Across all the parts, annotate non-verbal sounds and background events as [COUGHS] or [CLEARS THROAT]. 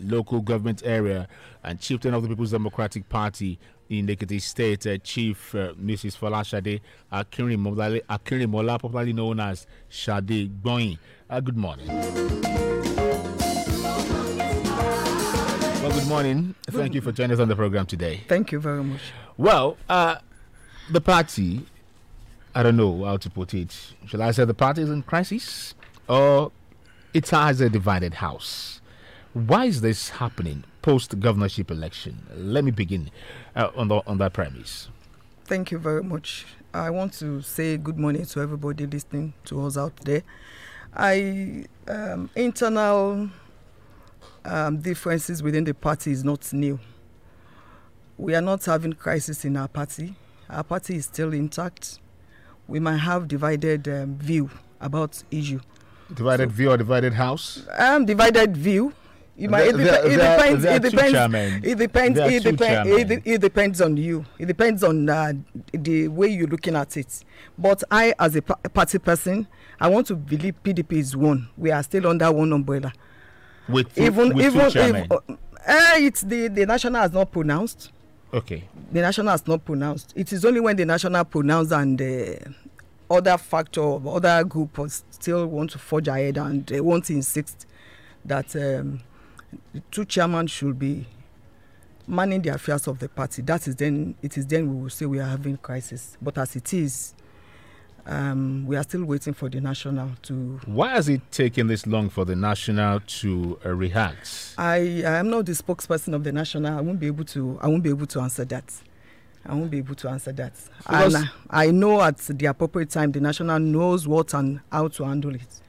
local government area and chieftain of the People's Democratic Party in Ekiti State, uh, Chief uh, Mrs. Folashade Akinrinmola, Akinrinmola, popularly known as Shade Gbonyi. Uh, good morning. Well, good morning. Thank you for joining us on the program today. Thank you very much. Well, uh, the party, I don't know how to put it. Shall I say the party is in crisis? Or it has a divided house? Why is this happening post governorship election? Let me begin uh, on, the, on that premise. Thank you very much. I want to say good morning to everybody listening to us out there. I um, internal um, differences within the party is not new. We are not having crisis in our party. Our party is still intact. We might have divided um, view about issue. Divided so, view or divided house? Um, divided view it, might, it, it depends. It depends. It depends. It depends. It, it depends on you. It depends on uh, the way you're looking at it. But I, as a party person, I want to believe PDP is one. We are still under one umbrella. With two, even with even two if, uh, it's the the national has not pronounced. Okay. The national has not pronounced. It is only when the national pronounce and uh, other factor, other group still want to forge ahead and they want to insist that. Um, the two chairmen should be manning the affairs of the party. That is then it is then we will say we are having crisis. But as it is, um, we are still waiting for the national to. Why has it taken this long for the national to uh, react? I I am not the spokesperson of the national. I won't be able to. I won't be able to answer that. I won't be able to answer that. Because and I, I know at the appropriate time the national knows what and how to handle it.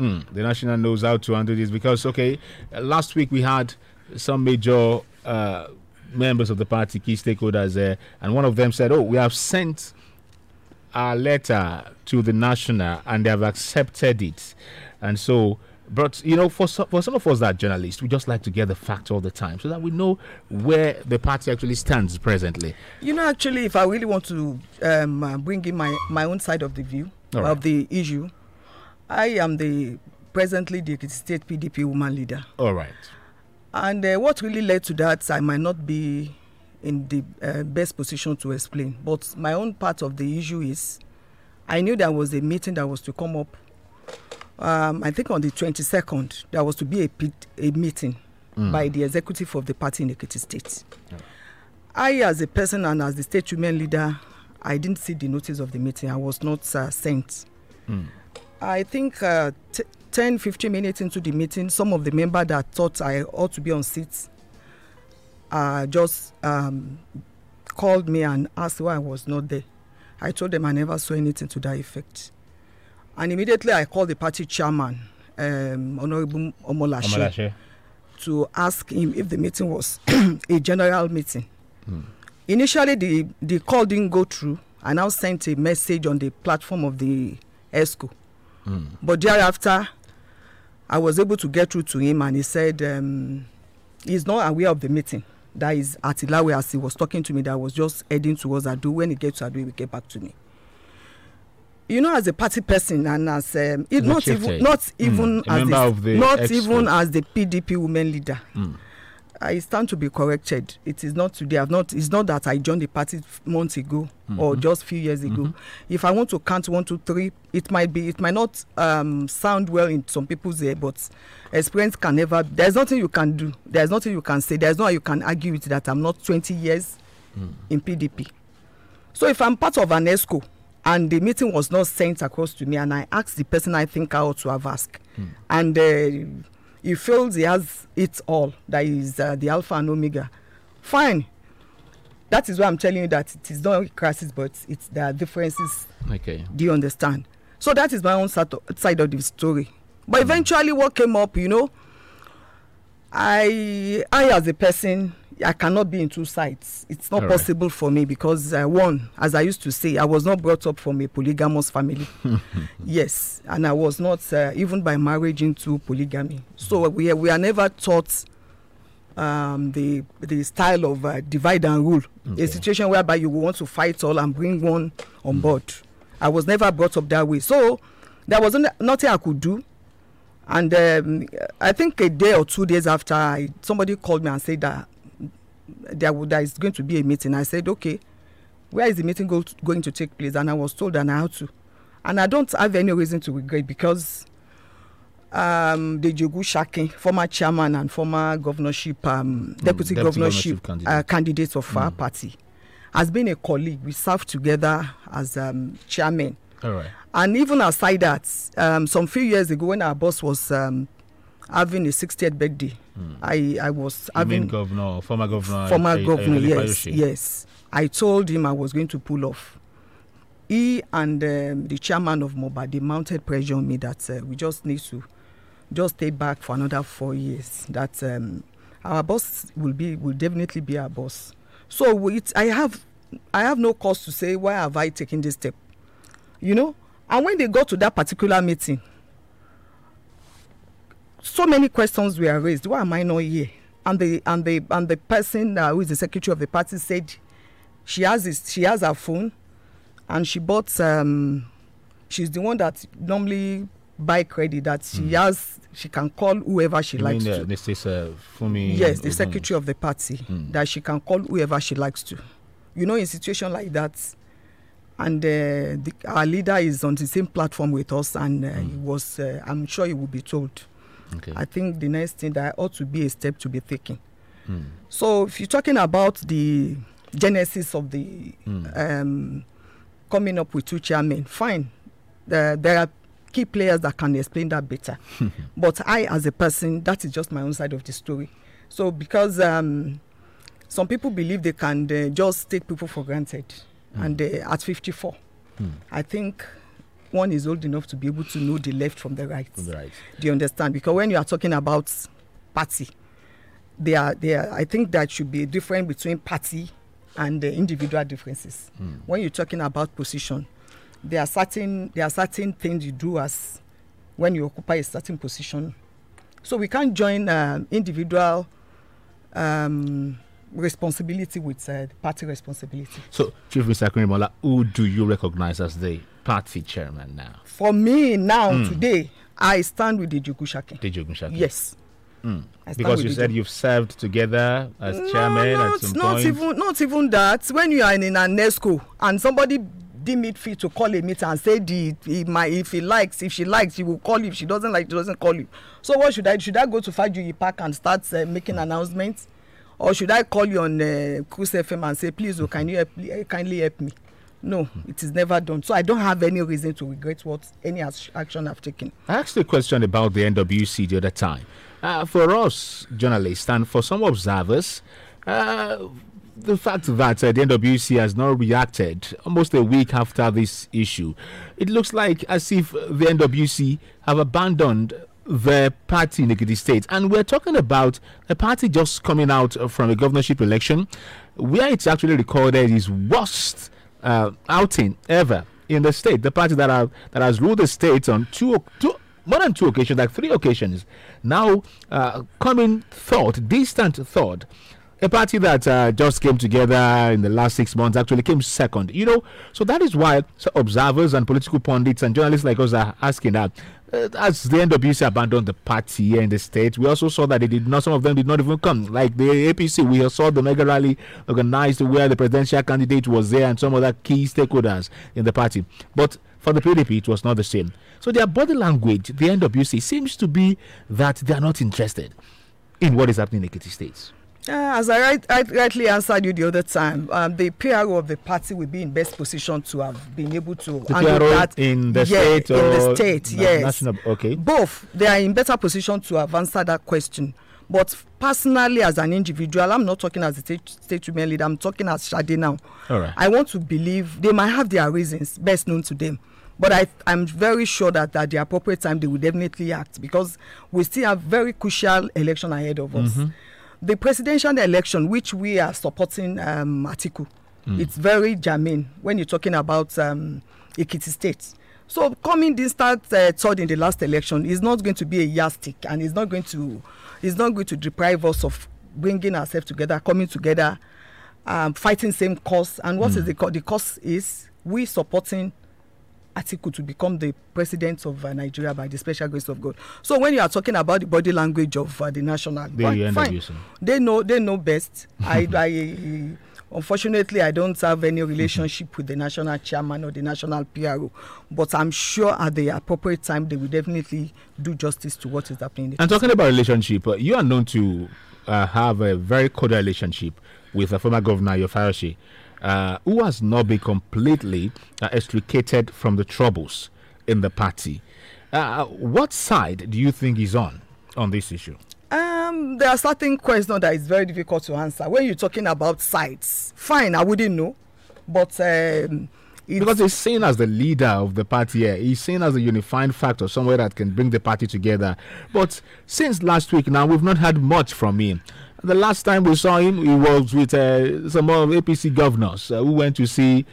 Mm, the national knows how to handle this because, okay, last week we had some major uh, members of the party, key stakeholders there, and one of them said, Oh, we have sent a letter to the national and they have accepted it. And so, but you know, for some, for some of us that are journalists, we just like to get the facts all the time so that we know where the party actually stands presently. You know, actually, if I really want to um, bring in my, my own side of the view right. of the issue, I am the presently the state PDP woman leader. All right. And uh, what really led to that, I might not be in the uh, best position to explain. But my own part of the issue is, I knew there was a meeting that was to come up. Um, I think on the 22nd, there was to be a, a meeting mm. by the executive of the party in Ekiti State. Yeah. I, as a person and as the state women leader, I didn't see the notice of the meeting. I was not uh, sent. Mm. I think uh, t- 10, 15 minutes into the meeting, some of the members that thought I ought to be on seats uh, just um, called me and asked why I was not there. I told them I never saw anything to that effect. And immediately I called the party chairman, um, Honorable Omolashe, Omolashe, to ask him if the meeting was [CLEARS THROAT] a general meeting. Hmm. Initially, the, the call didn't go through. I now sent a message on the platform of the EXCO Mm. But thereafter, I was able to get through to him, and he said um, he's not aware of the meeting. That is at Ilawe as he was talking to me. That was just heading towards Ado. When he gets to Ado, he get back to me. You know, as a party person and as um, it, not even not mm. even as the, not even as the PDP women leader. Mm. I stand to be corrected. It is not today. I've not. It's not that I joined the party months ago mm-hmm. or just few years ago. Mm-hmm. If I want to count one, two, three, it might be. It might not um, sound well in some people's ear, but experience can never. There's nothing you can do. There's nothing you can say. There's no you can argue with that. I'm not 20 years mm. in PDP. So if I'm part of an EXCO and the meeting was not sent across to me, and I asked the person I think I ought to have asked, mm. and. Uh, he feels he has it all that is uh, the alpha and omega. Fine. That is why i'm telling you that it is not a crisis but it's there are differences. Okay. Do you understand? So that is my own side of the story. But mm. eventually what came up you know i i as a person I cannot be in two sides. It's not All possible right. for me because uh, one, as I used to say, I was not brought up from a polygamous family. [LAUGHS] yes, and I was not uh, even by marriage into polygamy. So we we are never taught um, the the style of uh, divide and rule. Okay. A situation whereby you want to fight all and bring one on mm. board. I was never brought up that way. So there was nothing I could do And um, I think a day or two days after, I, somebody called me and said that there, there is going to be a meeting. I said, okay, where is the meeting go to, going to take place? And I was told I had to. And I don't have any reason to regret because um, the Jogu Shakin, former chairman and former governorship, um, Mm, deputy, governorship, governorship candidate. uh, candidate of our party, has been a colleague. We served together as um, chairman. All right. And even aside that, um, some few years ago, when our boss was um, having a 60th birthday, I, I was having governor, former governor, former Ay- governor, Ayodele yes, yes. I told him I was going to pull off. He and um, the chairman of MOBA, they mounted pressure on me that uh, we just need to just stay back for another four years. That um, our boss will be will definitely be our boss. So it, I have I have no cause to say why have I taken this step, you know. And when they got to that particular meeting, so many questions were raised. Why am I not here? And the and the and the person uh, who is the secretary of the party said she has this, she has her phone, and she bought. Um, she's the one that normally buy credit that she has. She can call whoever she You likes mean, uh, to. this is uh, Fumi. Yes, the secretary of the party Mm. that she can call whoever she likes to. You know, in situation like that, and uh, the, our leader is on the same platform with us, and uh, he was. Uh, I'm sure he will be told. Okay. I think the next thing that ought to be a step to be taken. Mm. So if you're talking about the genesis of the Mm. um, coming up with two chairmen, fine. Uh, there are key players that can explain that better. [LAUGHS] but I, as a person, that is just my own side of the story. So because um, some people believe they can uh, just take people for granted, and uh, at 54, Mm. I think one is old enough to be able to know the left from the right. Right. Do you understand? Because when you are talking about party, there are there. I think that should be a difference between party and uh, individual differences. Mm. When you're talking about position, there are certain there are certain things you do as when you occupy a certain position. So we can't join um, individual um, responsibility with uh, party responsibility. So, Chief Mr. Akinrinmola, who do you recognize as the party chairman now? For me now Mm. today, I stand with the Jukushaki. Deji Ogunshaki. Yes. Mm. Because you said you've served together as no, chairman not, at some not point. even not even that when you are in an exco and somebody deem it fit to call a meeting and say the he might if he likes if she likes he will call you if she doesn't like she doesn't call you so what should i should i go to fajuyi park and start uh, making announcements or should i call you on uh, cruise fm and say please oh can you help, uh, kindly help me? No it is never done. So i don't have any reason to regret what any action i've taken. I asked a question about the NWC the other time. Uh, for us journalists and for some observers, uh, the fact that uh, the NWC has not reacted almost a week after this issue, it looks like as if the NWC have abandoned their party in Ekiti State. And we're talking about a party just coming out from a governorship election where it's actually recorded its worst uh, outing ever in the state. The party that have, that has ruled the state on two, two more than two occasions, like three occasions, now uh, coming third, distant third. A party that uh, just came together in the last six months actually came second. You know, so that is why so observers and political pundits and journalists like us are asking that. Uh, as the NWC abandoned the party here in the state, we also saw that they did not. Some of them did not even come. Like the APC, we saw the mega rally organized where the presidential candidate was there and some other key stakeholders in the party. But for the PDP, it was not the same. So their body language, the NWC, seems to be that they are not interested in what is happening in the Ekiti States. Uh, as I, right, I rightly answered you the other time, um, the PRO of the party will be in best position to have been able to The handle PRO that in the Yeah, state in the state, na- yes. national? Okay. Both they are in better position to have answered that question. But personally, as an individual, I'm not talking as a state, state women leader. I'm talking as Shade now. All right. I want to believe they might have their reasons best known to them. But I, I'm very sure that at the appropriate time they will definitely act because we still have very crucial election ahead of us. The presidential election, which we are supporting um, Atiku, it's very germane when you're talking about um, Ekiti State. So coming this start uh, third in the last election is not going to be a yardstick, and it's not going to, it's not going to deprive us of bringing ourselves together, coming together, um, fighting same cause. And what is the cause? The cause is we supporting Atiku to become the president of uh, Nigeria by the special grace of God. So when you are talking about the body language of uh, the national, They fine, end fine. using. they know they know best. I, [LAUGHS] I unfortunately I don't have any relationship with the national chairman or the national PRO, but I'm sure at the appropriate time they will definitely do justice to what is happening. And talking about relationship, uh, you are known to uh, have a very cordial relationship with the former governor Ayo Fayose, uh, who has not been completely uh, extricated from the troubles in the party. Uh, what side do you think he's on on this issue? Um, there are certain questions that is very difficult to answer. When you're talking about sides, fine, I wouldn't know, but um, it's, Because he's seen as the leader of the party here. He's seen as a unifying factor, somewhere that can bring the party together. But since last week now, we've not had much from him. The last time we saw him, he was with uh, some of APC governors uh, who went to see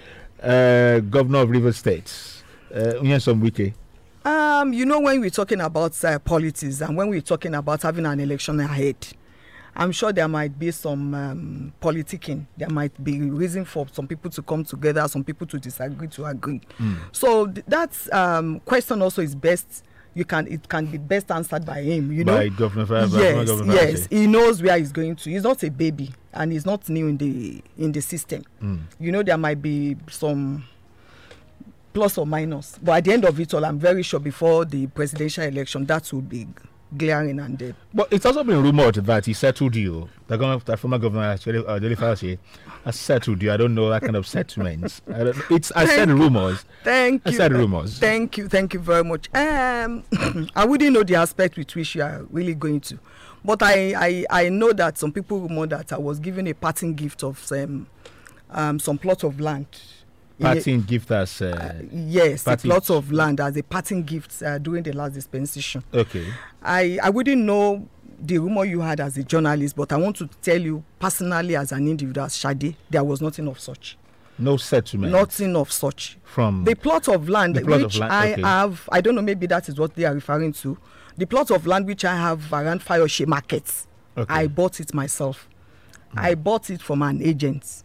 uh, Governor of River State, uh, Nyesom Wike. Um, you know, when we're talking about uh, politics and when we're talking about having an election ahead, I'm sure there might be some um, politicking. There might be reason for some people to come together, some people to disagree to agree. So th- that um, question also is best. You can it can be best answered by him. You know, by Governor Fa- by yes, Governor yes, he knows where he's going to. He's not a baby, and he's not new in the in the system. Mm. You know, there might be some plus or minus, but at the end of it all, I'm very sure before the presidential election, that will be glaring and uh, But it's also been rumored that he settled you. The, governor, the former governor, actually, uh, Dele Fayose, has settled you. I don't know that kind of settlements. I it's I said Thank you. rumors. Thank I you. said rumors. Thank you. Thank you very much. Um, [COUGHS] I wouldn't know the aspect with which you are really going to, but I, I, I know that some people rumor that I was given a parting gift of some, um, some plot of land. In Parting gift us. Uh, yes, a parting- plot of land as a parting gift uh, during the last dispensation. okay. I, I wouldn't know the rumor you had as a journalist, but I want to tell you personally as an individual, as Shade, there was nothing of such. No settlement. Nothing of such. from The plot of land plot of which land, I okay. have, I don't know, maybe that is what they are referring to. The plot of land which I have around Fayose Market, Okay. I bought it myself. I bought it from an agent.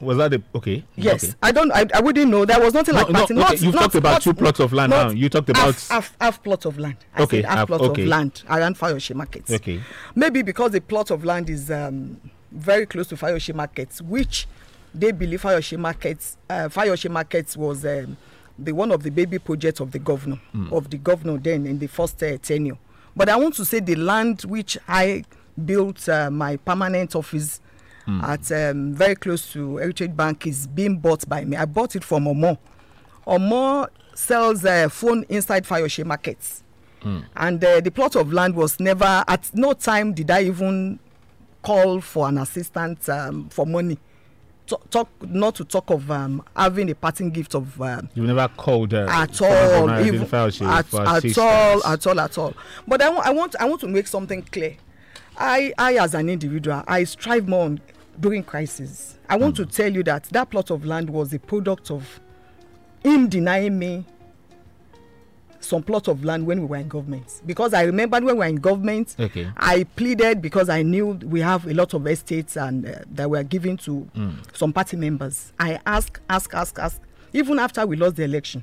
Was that the okay? Yes, Okay. I don't. I, I wouldn't know. There was nothing No, like no, okay, Not, you've not, talked about not- two plots of land now. You talked about half, half, half plot of land. I Okay, said half, half- plot okay. of land around Fayose Market. okay. Maybe because the plot of land is um, very close to Fayose Market, which they believe Fayose Market, uh, Fayose Market was um, the one of the baby projects of the governor, of the governor then in the first uh, tenure. But I want to say the land which I built uh, my permanent office at um, very close to Heritage Bank is being bought by me. I bought it from Omo. Omo sells uh, phone inside Fayose markets. And uh, the plot of land was never, at no time did I even call for an assistant um, for money. Talk, talk, not to talk of um, having a parting gift of um, You've never called uh, at all, even, at, at all, at all, at all. But I, I want, I want to make something clear. I, I as an individual, I strive more on during crisis. I want to tell you that that plot of land was a product of him denying me some plot of land when we were in government. Because i remember when we were in government Okay. i pleaded because i knew we have a lot of estates and uh, that were given to some party members. I ask ask ask ask. Even after we lost the election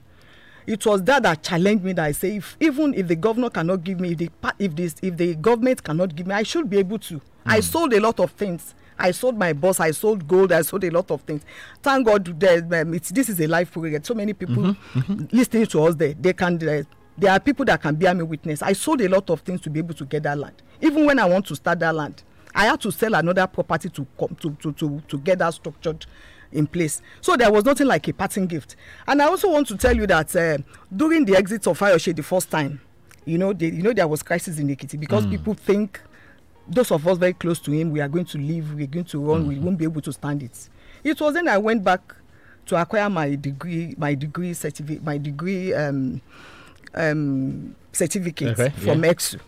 it was that that challenged me that i say if even if the governor cannot give me if the if this if the government cannot give me i should be able to. I sold a lot of things i sold my boss i sold gold i sold a lot of things. Thank god there um, this is a life live program so many people listening to us there they can uh, there are people that can bear me witness. I sold a lot of things to be able to get that land. Even when i want to start that land i had to sell another property to come to to to to get that structured in place. So there was nothing like a parting gift. And i also want to tell you that uh, during the exit of fayose the first time you know they, you know there was crisis in ekiti because people think those of us very close to him we are going to leave we are going to run we won't be able to stand it. It was then i went back to acquire my degree my degree certificate my degree um, um, certificate Okay, from yeah. EKSU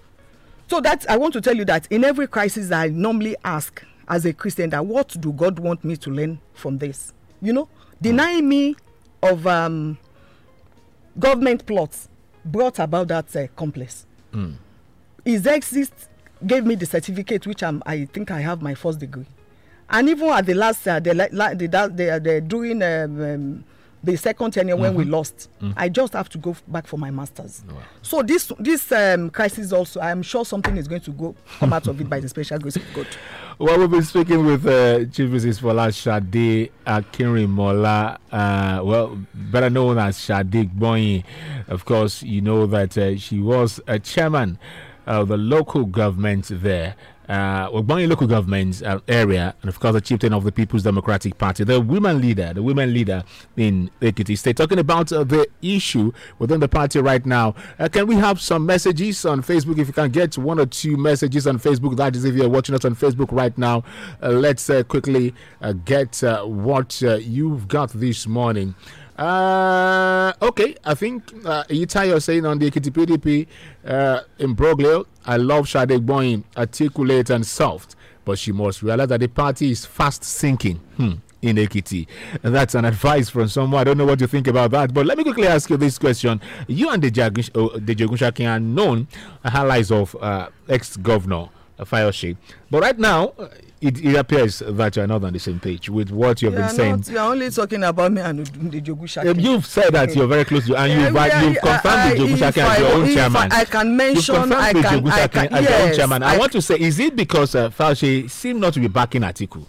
so that i want to tell you that in every crisis i normally ask as a christian that what do god want me to learn from this? You know denying me of um, government plots brought about that uh, complex. His exit gave me the certificate which I'm, i think i have my first degree and even at the last uh, the, la- the, the, the, the during um, um, the second tenure mm -hmm. when we mm-hmm. lost. Mm. I just have to go back for my masters. Wow. So this this um, crisis also, I'm sure something is going to go come out of it by the special grace of God. [LAUGHS] Well, we've been speaking with uh, Chief Mrs. Fola Shade Akinrinmola, uh, well, better known as Shade Gbonyi. Of course, you know that uh, she was a chairman of the local government there uh, Ogbonyi local government uh, area, and of course the chieftain of the People's Democratic Party, the women leader, the women leader in Ekiti State, talking about uh, the issue within the party right now. Uh, can we have some messages on Facebook? If you can get one or two messages on Facebook, that is if you're watching us on Facebook right now. Uh, let's uh, quickly get what you've got this morning. Uh, okay, I think uh, you're saying on the Ekiti PDP uh, in Broglio, I love Shade Gbonyi, articulate and soft, but she must realize that the party is fast sinking. Hmm in Ekiti. And that's an advice from someone. I don't know what you think about that. But let me quickly ask you this question. You and the Jagunshakin uh, are known allies of uh, ex governor Fayose. But right now, it, it, appears that you're not on the same page with what you've been saying. Not, you're only talking about me and the Jogushaki. You've said that you're very close to, and you've, yeah, you've confirmed the Jogushaki as your own chairman. I can mention, you've confirmed I can, the I can, as yes, your own chairman. I, I want to say, is it because uh, Fayose seemed not to be backing Atiku?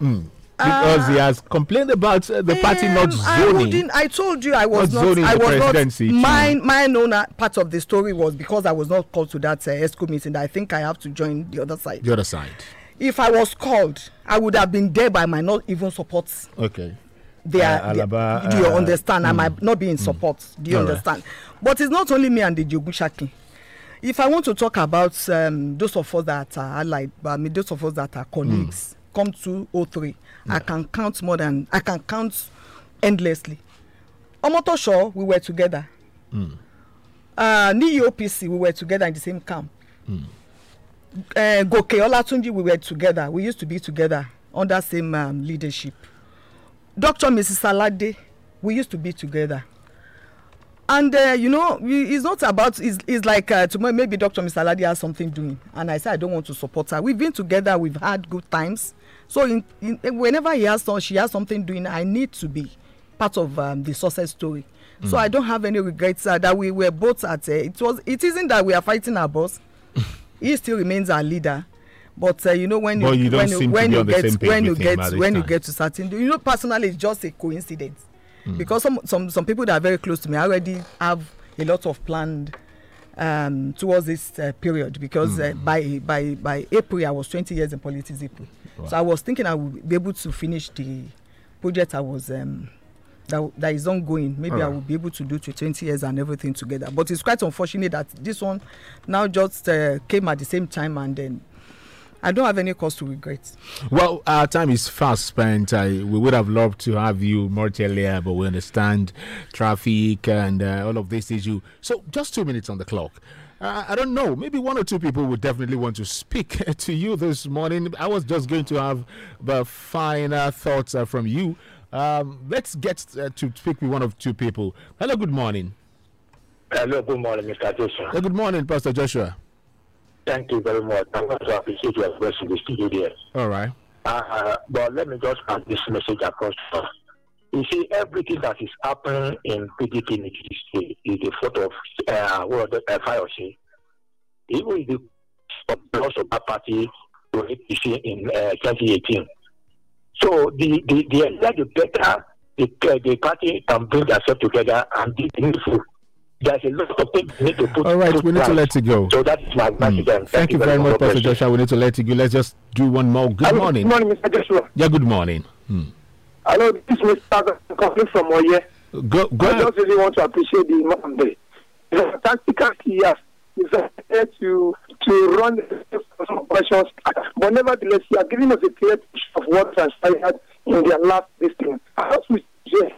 Mm because uh, he has complained about uh, the party um, not zoning. I, I told you I was not. not I was not. My my known part of the story was because I was not called to that uh, EXCO meeting. I think I have to join the other side. The other side. If I was called, I would have been there, but I might not even support. Okay. Their, uh, Alaba, do you uh, understand? Mm, I might not be in mm. Do you understand? Right. But it's not only me and the Jogushaki. If I want to talk about um, those of us that are allied, I mean those of us that are colleagues, mm. come to 03 yeah. I can count more than I can count endlessly. Omotosho, we were together. Mm. Uh, Ni OPC, we were together in the same camp. Mm. Uh, Goke Olatunji, we were together. We used to be together under same um, leadership. Dr. Mrs. Salade, we used to be together. And uh, you know, it's not about. It's, it's like uh, tomorrow maybe Dr. Mrs. Salade has something doing, and I said I don't want to support her. We've been together. We've had good times so in, in, whenever he has some, she has something doing i need to be part of um, the success story. Mm. so i don't have any regrets uh, that we were both at uh, it was it isn't that we are fighting our boss. [LAUGHS] He still remains our leader. But uh, you know when you, you when you, when you get when you get when you get to certain you know personally it's just a coincidence. Mm. because some some some people that are very close to me already have a lot of planned um, towards this uh, period because mm. uh, by by by April I was 20 years in politics. April, so I was thinking I would be able to finish the project I was um, that that is ongoing. Maybe right. I will be able to do to 20 years and everything together. But it's quite unfortunate that this one now just uh, came at the same time and then I don't have any cause to regret. Well, our time is fast spent. we would have loved to have you more earlier, but we understand traffic and uh, all of this issue. So, just two minutes on the clock. Uh, I don't know. Maybe one or two people would definitely want to speak [LAUGHS] to you this morning. I was just going to have the final thoughts uh, from you. Um, let's get uh, to speak with one of two people. Hello, good morning. Hello, good morning, Mr. Joshua. good morning, Pastor Joshua. Thank you very much. I want to appreciate your presence in the studio there. All right. Uh, but let me just pass this message across. You see, everything that is happening in PDP in is the fault of uh, what the uh, fire Even the loss of that party to APC in uh, 2018. So the the the, the better the, the party can bring themselves together and be meaningful there's a lot of things we need to put. All right, we need to let you go. So that's my message. Mm. Thank, Thank, you very much, Pastor Joshua. We need to let you go. Let's just do one more. Good Hello, morning. Good morning, Mr. Joshua. Yeah, good morning. Hmm. Hello, this is Mr. calling from Oye. Go, go I just really want to appreciate the man there. It's a tactical yes. It's a to to run the operations, but nevertheless, you are giving us a clear picture of what transpired in their last listing. As we just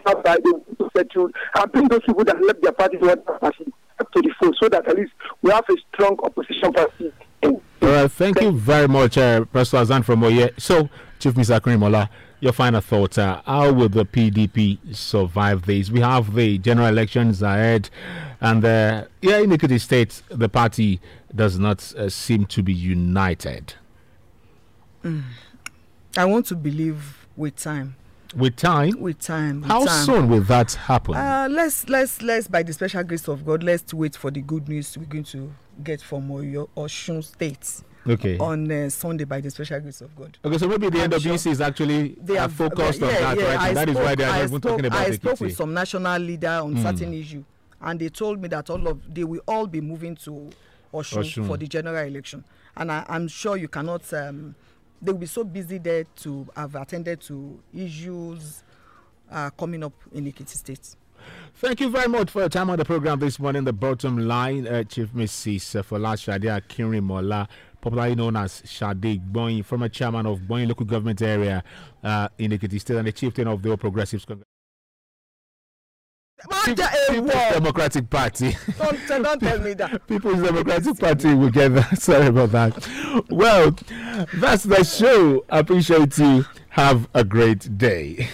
have by the to settle and bring those people that left their party to other party up to the fold so that at least we have a strong opposition party. All right, thank you very much, uh, Professor Azan from Oye. So, Chief Mr. Krimola, your final thoughts uh, how will the PDP survive this? We have the general elections ahead, and uh, yeah, in the State, the party does not uh, seem to be united. Mm. I want to believe with time With time. With time. With How time. soon will that happen? Uh, let's let's let's by the special grace of God, let's wait for the good news we're going to get from Oyo Osun State okay. on uh, Sunday by the special grace of God. Okay, so maybe the NWC sure is actually They uh, are focused yeah, on that, yeah, right? I And that is why they are I not even spoke, talking about I spoke with some national leader on Mm. certain issue, and they told me that all of they will all be moving to Osun, Osun. for the general election, and I, I'm sure you cannot. Um, they will be so busy there to have attended to issues uh, coming up in Ekiti State. Thank you very much for your time on the program this morning. The bottom line, uh, Chief Mrs. Fola Shade Akinrinmola, popularly known as Shade Gbonyi, former chairman of Gbonyi local government area uh, in Ekiti State and the chieftain of the All Progressives Congress. People's! Democratic Party. Don't, don't tell me that. [LAUGHS] People's Democratic Party will get that. [LAUGHS] Sorry about that. Well, that's the show. I appreciate you. Have a great day.